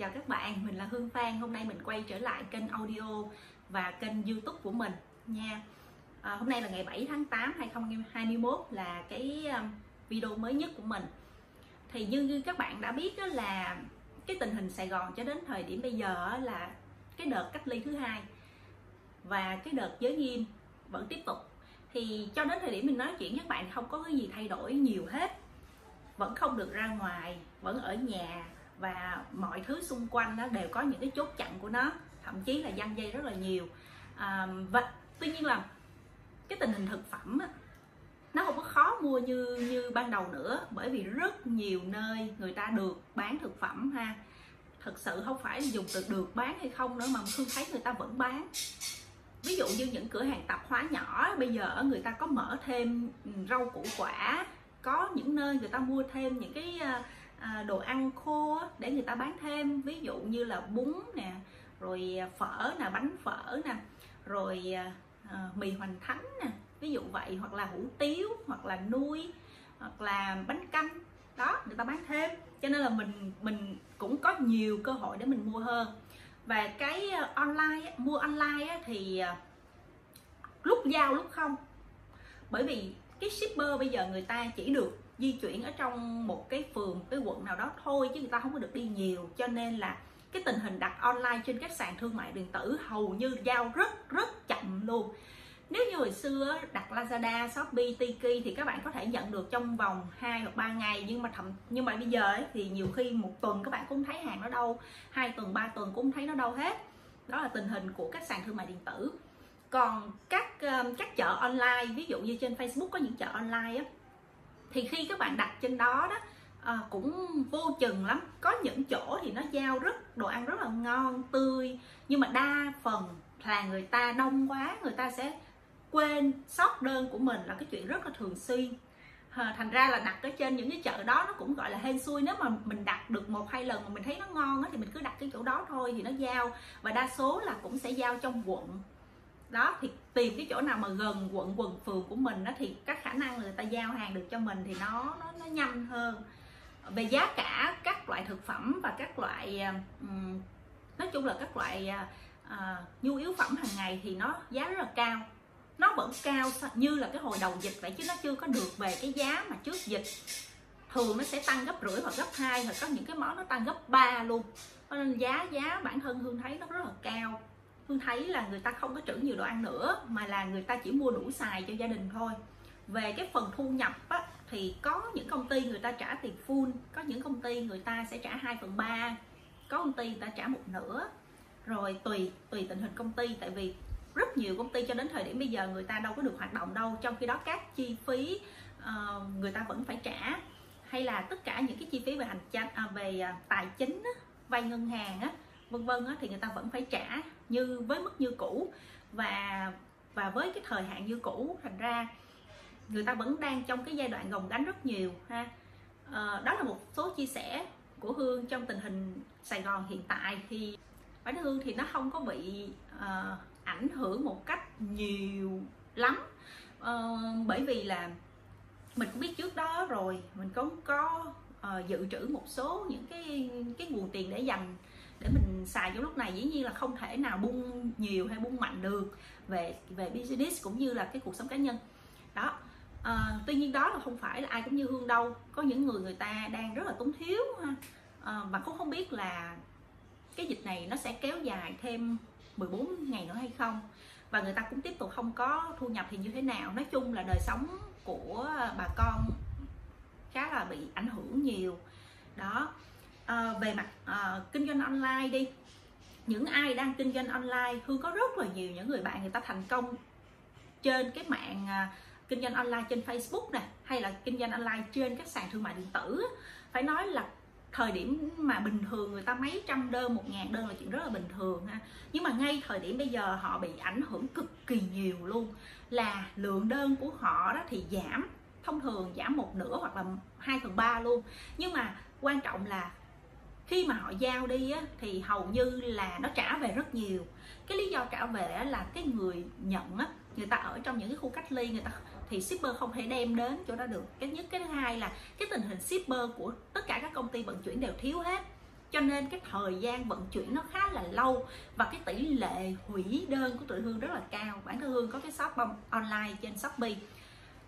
chào các bạn, mình là Hương Phan. Hôm nay mình quay trở lại kênh audio và kênh YouTube của mình nha. À, hôm nay là ngày 7 tháng 8 2021 là cái um, video mới nhất của mình. Thì như, như các bạn đã biết đó là cái tình hình Sài Gòn cho đến thời điểm bây giờ là cái đợt cách ly thứ hai và cái đợt giới nghiêm vẫn tiếp tục. Thì cho đến thời điểm mình nói chuyện với các bạn không có cái gì thay đổi nhiều hết vẫn không được ra ngoài vẫn ở nhà và mọi thứ xung quanh nó đều có những cái chốt chặn của nó thậm chí là dăng dây rất là nhiều. À, và tuy nhiên là cái tình hình thực phẩm á, nó không có khó mua như như ban đầu nữa bởi vì rất nhiều nơi người ta được bán thực phẩm ha. Thực sự không phải dùng từ được bán hay không nữa mà phương thấy người ta vẫn bán. Ví dụ như những cửa hàng tạp hóa nhỏ bây giờ người ta có mở thêm rau củ quả có những nơi người ta mua thêm những cái à, à, đồ ăn khô để người ta bán thêm. Ví dụ như là bún nè rồi à, phở nè bánh phở nè rồi à, à, mì hoành thánh nè ví dụ vậy. Hoặc là hủ tiếu hoặc là nuôi hoặc là bánh canh. Đó người ta bán thêm. Cho nên là mình mình cũng có nhiều cơ hội để mình mua hơn. Và cái à, online mua online thì lúc giao lúc không. Bởi vì cái shipper bây giờ người ta chỉ được di chuyển ở trong một cái phường một cái quận nào đó thôi chứ người ta không có được đi nhiều. Cho nên là cái tình hình đặt online trên các sàn thương mại điện tử hầu như giao rất rất chậm luôn. Nếu như hồi xưa đặt Lazada, Shopee, Tiki thì các bạn có thể nhận được trong vòng 2 hoặc 3 ngày. Nhưng mà thậm nhưng mà bây giờ ấy, thì nhiều khi một tuần các bạn cũng thấy hàng nó đâu, hai tuần, ba tuần cũng thấy nó đâu hết. Đó là tình hình của các sàn thương mại điện tử. Còn các các chợ online ví dụ như trên Facebook có những chợ online á thì khi các bạn đặt trên đó đó à, cũng vô chừng lắm. Có những chỗ thì nó giao rất đồ ăn rất là ngon tươi. Nhưng mà đa phần là người ta đông quá người ta sẽ quên sót đơn của mình là cái chuyện rất là thường xuyên. À, thành ra là đặt ở trên những cái chợ đó nó cũng gọi là hên xui. Nếu mà mình đặt được một hai lần mà mình thấy nó ngon á, thì mình cứ đặt cái chỗ đó thôi thì nó giao. Và đa số là cũng sẽ giao trong quận. Đó thì tìm cái chỗ nào mà gần quận quần phường của mình đó thì các khả năng người ta giao hàng được cho mình thì nó nó, nó nhanh hơn. Về giá cả các loại thực phẩm và các loại um, nói chung là các loại uh, nhu yếu phẩm hàng ngày thì nó giá rất là cao. Nó vẫn cao như là cái hồi đầu dịch vậy chứ nó chưa có được về cái giá mà trước dịch. Thường nó sẽ tăng gấp rưỡi hoặc gấp hai hoặc có những cái món nó tăng gấp ba luôn. Nên giá giá bản thân hương thấy nó rất là cao. Hương thấy là người ta không có trữ nhiều đồ ăn nữa mà là người ta chỉ mua đủ xài cho gia đình thôi. Về cái phần thu nhập á, thì có những công ty người ta trả tiền full có những công ty người ta sẽ trả 2 phần 3 có công ty người ta trả một nửa. Rồi tùy tùy tình hình công ty tại vì rất nhiều công ty cho đến thời điểm bây giờ người ta đâu có được hoạt động đâu trong khi đó các chi phí uh, người ta vẫn phải trả. Hay là tất cả những cái chi phí về hành chánh à, về à, tài chính á, vay ngân hàng á vân vân á, thì người ta vẫn phải trả như với mức như cũ và và với cái thời hạn như cũ thành ra người ta vẫn đang trong cái giai đoạn gồng gánh rất nhiều ha. À, đó là một số chia sẻ của hương trong tình hình sài gòn hiện tại. Thì bản thân hương thì nó không có bị uh, ảnh hưởng một cách nhiều lắm. Uh, bởi vì là mình cũng biết trước đó rồi mình cũng có uh, dự trữ một số những cái cái nguồn tiền để dành để mình xài trong lúc này. Dĩ nhiên là không thể nào bung nhiều hay bung mạnh được về về business cũng như là cái cuộc sống cá nhân. Đó. À, tuy nhiên đó là không phải là ai cũng như hương đâu. Có những người người ta đang rất là túng thiếu ha. À, và cũng không biết là cái dịch này nó sẽ kéo dài thêm 14 ngày nữa hay không. Và người ta cũng tiếp tục không có thu nhập thì như thế nào. Nói chung là đời sống của bà con khá là bị ảnh hưởng nhiều. Đó à, về mặt à, kinh doanh online đi. Những ai đang kinh doanh online hương có rất là nhiều những người bạn người ta thành công trên cái mạng à, kinh doanh online trên Facebook nè hay là kinh doanh online trên các sàn thương mại điện tử phải nói là thời điểm mà bình thường người ta mấy trăm đơn một ngàn đơn là chuyện rất là bình thường ha. Nhưng mà ngay thời điểm bây giờ họ bị ảnh hưởng cực kỳ nhiều luôn. Là lượng đơn của họ đó thì giảm thông thường giảm một nửa hoặc là hai phần ba luôn. Nhưng mà quan trọng là khi mà họ giao đi á, thì hầu như là nó trả về rất nhiều. Cái lý do trả về là cái người nhận á, người ta ở trong những cái khu cách ly người ta thì shipper không thể đem đến chỗ đó được. Cái nhất cái thứ hai là cái tình hình shipper của tất cả các công ty vận chuyển đều thiếu hết. Cho nên cái thời gian vận chuyển nó khá là lâu và cái tỷ lệ hủy đơn của tụi hương rất là cao. Bản thân hương có cái shop online trên shopee.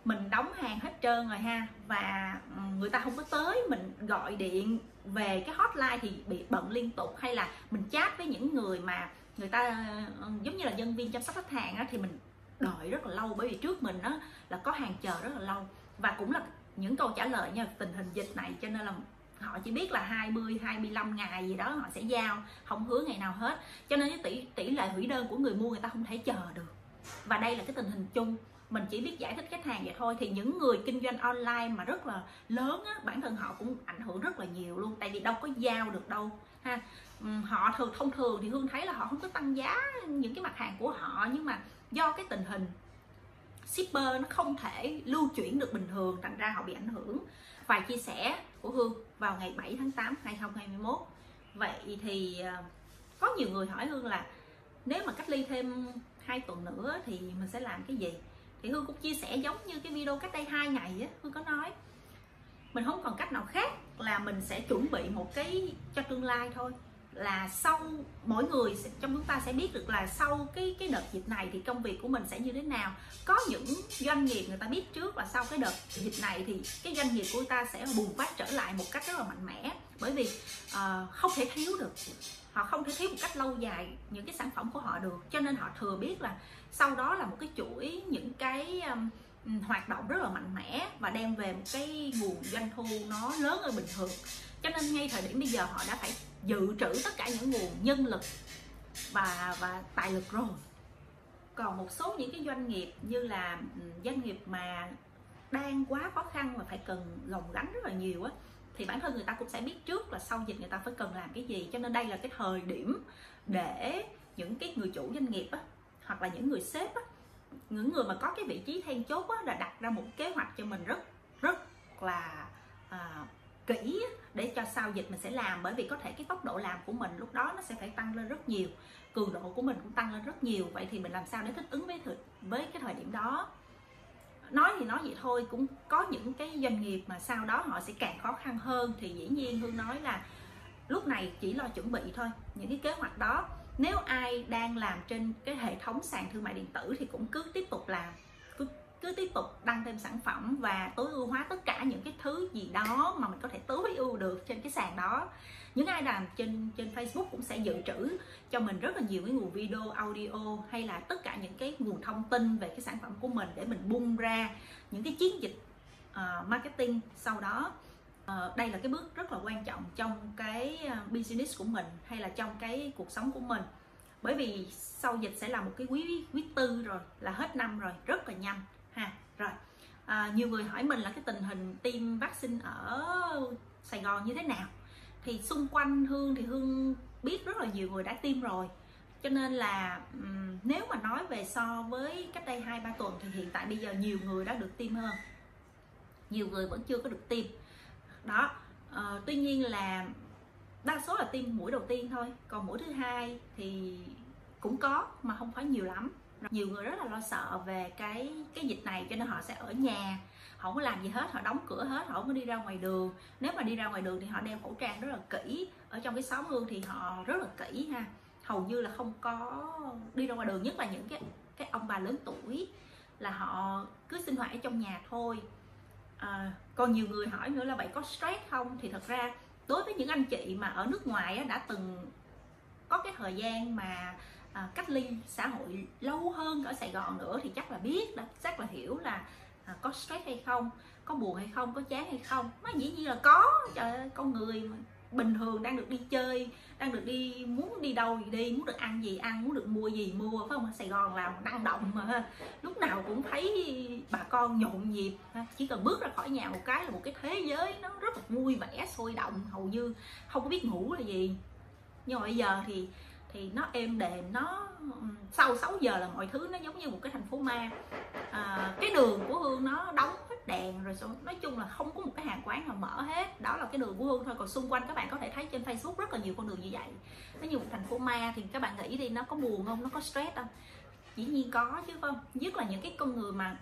Mình đóng hàng hết trơn rồi ha và ừ, người ta không có tới mình gọi điện về cái hotline thì bị bận liên tục hay là mình chat với những người mà người ta ờ, giống như là nhân viên chăm sóc khách hàng á, thì mình đợi rất là lâu. Bởi vì trước mình á là có hàng chờ rất là lâu. Và cũng là những câu trả lời nha tình hình dịch này cho nên là họ chỉ biết là 20 25 ngày gì đó họ sẽ giao không hứa ngày nào hết. Cho nên cái tỷ tỷ lệ hủy đơn của người mua người ta không thể chờ được. Và đây là cái tình hình chung mình chỉ biết giải thích khách hàng vậy thôi. Thì những người kinh doanh online mà rất là lớn á, bản thân họ cũng ảnh hưởng rất là nhiều luôn. Tại vì đâu có giao được đâu ha. Họ thường thông thường thì hương thấy là họ không có tăng giá những cái mặt hàng của họ. Nhưng mà do cái tình hình shipper nó không thể lưu chuyển được bình thường thành ra họ bị ảnh hưởng. Vài chia sẻ của Hương vào ngày 7 tháng 8 2021 vậy thì ờ, có nhiều người hỏi Hương là nếu mà cách ly thêm hai tuần nữa thì mình sẽ làm cái gì? Thì Hương cũng chia sẻ giống như cái video cách đây hai ngày á Hương có nói. Mình không còn cách nào khác là mình sẽ chuẩn bị một cái cho tương lai thôi. Là sau mỗi người trong chúng ta sẽ biết được là sau cái cái đợt dịch này thì công việc của mình sẽ như thế nào. Có những doanh nghiệp người ta biết trước là sau cái đợt dịch này thì cái doanh nghiệp của ta sẽ bùng phát trở lại một cách rất là mạnh mẽ. Bởi vì uh, không thể thiếu được họ không thể thiếu một cách lâu dài những cái sản phẩm của họ được. Cho nên họ thừa biết là sau đó là một cái chuỗi những cái um, hoạt động rất là mạnh mẽ và đem về một cái nguồn doanh thu nó lớn hơn bình thường. Cho nên ngay thời điểm bây giờ họ đã phải dự trữ tất cả những nguồn nhân lực và và tài lực rồi. Còn một số những cái doanh nghiệp như là doanh nghiệp mà đang quá khó khăn và phải cần gồng gánh rất là nhiều á thì bản thân người ta cũng sẽ biết trước là sau dịch người ta phải cần làm cái gì. Cho nên đây là cái thời điểm để những cái người chủ doanh nghiệp á hoặc là những người sếp á những người mà có cái vị trí then chốt á là đặt ra một kế hoạch cho mình rất rất là à, kỹ để cho sau dịch mình sẽ làm. Bởi vì có thể cái tốc độ làm của mình lúc đó nó sẽ phải tăng lên rất nhiều cường độ của mình cũng tăng lên rất nhiều. Vậy thì mình làm sao để thích ứng với thời, với cái thời điểm đó? Nói thì nói vậy thôi, cũng có những cái doanh nghiệp mà sau đó họ sẽ càng khó khăn hơn. Thì dĩ nhiên hương nói là lúc này chỉ lo chuẩn bị thôi, những cái kế hoạch đó. Nếu ai đang làm trên cái hệ thống sàn thương mại điện tử thì cũng cứ tiếp tục làm cứ tiếp tục đăng thêm sản phẩm và tối ưu hóa tất cả những cái thứ gì đó mà mình có thể tối ưu được trên cái sàn đó. Những ai làm trên trên Facebook cũng sẽ dự trữ cho mình rất là nhiều cái nguồn video audio hay là tất cả những cái nguồn thông tin về cái sản phẩm của mình để mình bung ra những cái chiến dịch uh, marketing sau đó. Uh, đây là cái bước rất là quan trọng trong cái ờ, business của mình hay là trong cái cuộc sống của mình. Bởi vì sau dịch sẽ là một cái quý quý tư rồi là hết năm rồi rất là nhanh rồi. À, nhiều người hỏi mình là cái tình hình tiêm vaccine ở Sài Gòn như thế nào? Thì xung quanh Hương thì Hương biết rất là nhiều người đã tiêm rồi. Cho nên là nếu mà nói về so với cách đây hai ba tuần thì hiện tại bây giờ nhiều người đã được tiêm hơn. Nhiều người vẫn chưa có được tiêm. Đó à, tuy nhiên là đa số là tiêm mũi đầu tiên thôi. Còn mũi thứ hai thì cũng có mà không phải nhiều lắm nhiều người rất là lo sợ về cái cái dịch này cho nên họ sẽ ở nhà. Họ không có làm gì hết họ đóng cửa hết họ không có đi ra ngoài đường. Nếu mà đi ra ngoài đường thì họ đeo khẩu trang rất là kỹ. Ở trong cái xóm hương thì họ rất là kỹ ha. Hầu như là không có đi ra ngoài đường nhất là những cái cái ông bà lớn tuổi là họ cứ sinh hoạt ở trong nhà thôi. À, còn nhiều người hỏi nữa là vậy có stress không? Thì thật ra đối với những anh chị mà ở nước ngoài đã từng có cái thời gian mà à, cách ly xã hội lâu hơn ở Sài Gòn nữa thì chắc là biết là chắc là hiểu là à, có stress hay không có buồn hay không có chán hay không. Nó dĩ nhiên là có trời ơi, con người bình thường đang được đi chơi đang được đi muốn đi đâu thì đi muốn được ăn gì ăn muốn được mua gì mua phải không? Sài Gòn là năng động mà lúc nào cũng thấy bà con nhộn nhịp. Chỉ cần bước ra khỏi nhà một cái là một cái thế giới nó rất là vui vẻ sôi động. Hầu như không có biết ngủ là gì. Nhưng mà bây giờ thì thì nó êm đềm nó ừ, sau 6 giờ là mọi thứ nó giống như một cái thành phố ma. À, cái đường của hương nó đóng hết đèn rồi nói chung là không có một cái hàng quán nào mở hết. Đó là cái đường của hương thôi. Còn xung quanh các bạn có thể thấy trên facebook rất là nhiều con đường như vậy. Nó như một thành phố ma thì các bạn nghĩ đi nó có buồn không? Nó có stress không? Dĩ nhiên có chứ không? Nhất là những cái con người mà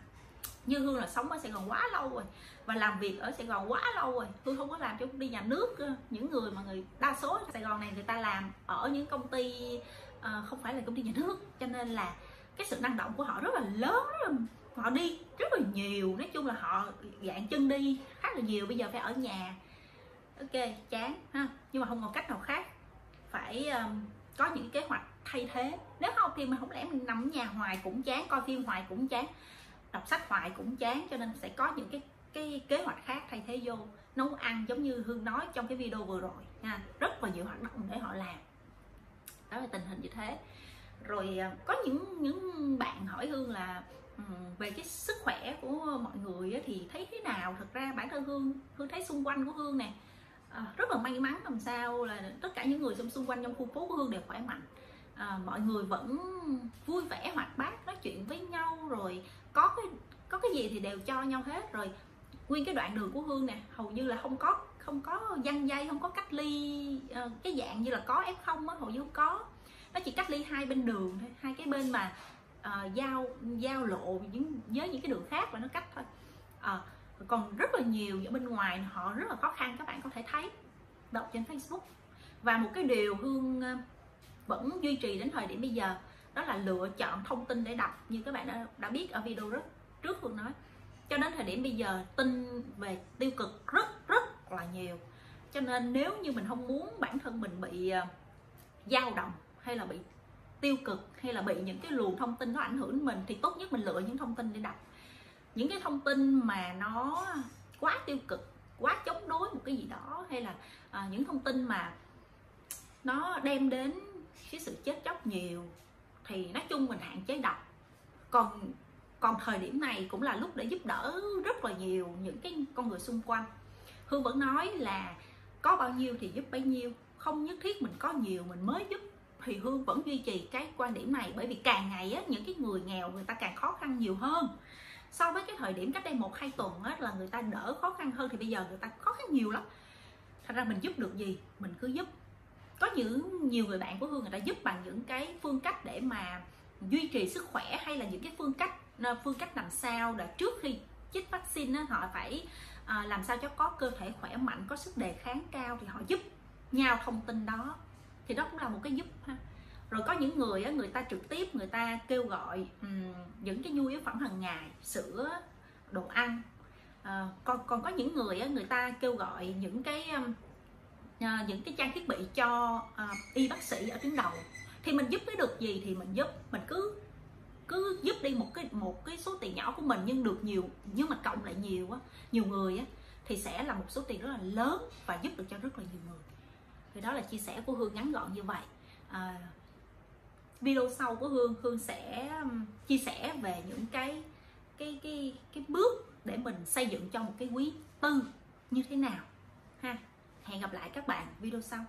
như hương là sống ở sài gòn quá lâu rồi và làm việc ở sài gòn quá lâu rồi. Hương không có làm cho công ty nhà nước những người mà người đa số ở sài gòn này người ta làm ở những công ty uh, không phải là công ty nhà nước. Cho nên là cái sự năng động của họ rất là lớn rất là họ đi rất là nhiều. Nói chung là họ dạng chân đi khá là nhiều bây giờ phải ở nhà. Ok chán ha. Nhưng mà không còn cách nào khác. Phải um, có những kế hoạch thay thế. Nếu không thì mình không lẽ mình nằm ở nhà hoài cũng chán coi phim hoài cũng chán đọc sách hoài cũng chán, cho nên sẽ có những cái cái kế hoạch khác thay thế vô. Nấu ăn giống như hương nói trong cái video vừa rồi nha rất là nhiều hoạt động để họ làm. Đó là tình hình như thế. Rồi à, có những những bạn hỏi hương là về cái sức khỏe của mọi người thì thấy thế nào? Thật ra bản thân hương hương thấy xung quanh của hương nè à, rất là may mắn làm sao là tất cả những người xung quanh trong khu phố của hương đều khỏe mạnh. À, mọi người vẫn vui vẻ hoạt bát nói chuyện với nhau rồi có cái có cái gì thì đều cho nhau hết. Rồi nguyên cái đoạn đường của hương nè hầu như là không có không có dăng dây không có cách ly ờ, cái dạng như là có f không á hầu như không có. Nó chỉ cách ly hai bên đường thôi hai cái bên mà uh, giao giao lộ những với những cái đường khác là nó cách thôi. À, còn rất là nhiều ở bên ngoài họ rất là khó khăn các bạn có thể thấy đọc trên Facebook. Và một cái điều hương vẫn duy trì đến thời điểm bây giờ đó là lựa chọn thông tin để đọc như các bạn đã, đã biết ở video rất trước vừa nói cho đến thời điểm bây giờ tin về tiêu cực rất rất là nhiều. Cho nên nếu như mình không muốn bản thân mình bị ờ, dao động hay là bị tiêu cực hay là bị những cái luồng thông tin nó ảnh hưởng đến mình thì tốt nhất mình lựa những thông tin để đọc. Những cái thông tin mà nó quá tiêu cực quá chống đối một cái gì đó hay là à, những thông tin mà nó đem đến cái sự chết chóc nhiều thì nói chung mình hạn chế đọc. Còn còn thời điểm này cũng là lúc để giúp đỡ rất là nhiều những cái con người xung quanh. Hương vẫn nói là có bao nhiêu thì giúp bấy nhiêu không nhất thiết mình có nhiều mình mới giúp. Thì hương vẫn duy trì cái quan điểm này bởi vì càng ngày á, những cái người nghèo người ta càng khó khăn nhiều hơn. So với cái thời điểm cách đây một hai tuần á, là người ta đỡ khó khăn hơn thì bây giờ người ta khó khăn nhiều lắm. Thành ra mình giúp được gì? Mình cứ giúp có những nhiều người bạn của hương người ta giúp bằng những cái phương cách để mà duy trì sức khỏe hay là những cái phương cách ờ, phương cách làm sao để trước khi chích vaccine họ phải à, làm sao cho có cơ thể khỏe mạnh có sức đề kháng cao thì họ giúp nhau thông tin đó. Thì đó cũng là một cái giúp ha. Rồi có những người người ta trực tiếp người ta kêu gọi những cái nhu yếu phẩm hàng ngày sữa đồ ăn. À, còn còn có những người người ta kêu gọi những cái À, những cái trang thiết bị cho uh, y bác sĩ ở tuyến đầu. Thì mình giúp cái được gì thì mình giúp mình cứ cứ giúp đi một cái một cái số tiền nhỏ của mình nhưng được nhiều nhưng mà cộng lại nhiều á nhiều người á thì sẽ là một số tiền rất là lớn và giúp được cho rất là nhiều người. Thì đó là chia sẻ của hương ngắn gọn như vậy. À, video sau của hương hương sẽ um, chia sẻ về những cái cái cái cái bước để mình xây dựng cho một cái quý tư như thế nào hẹn gặp lại các bạn video sau.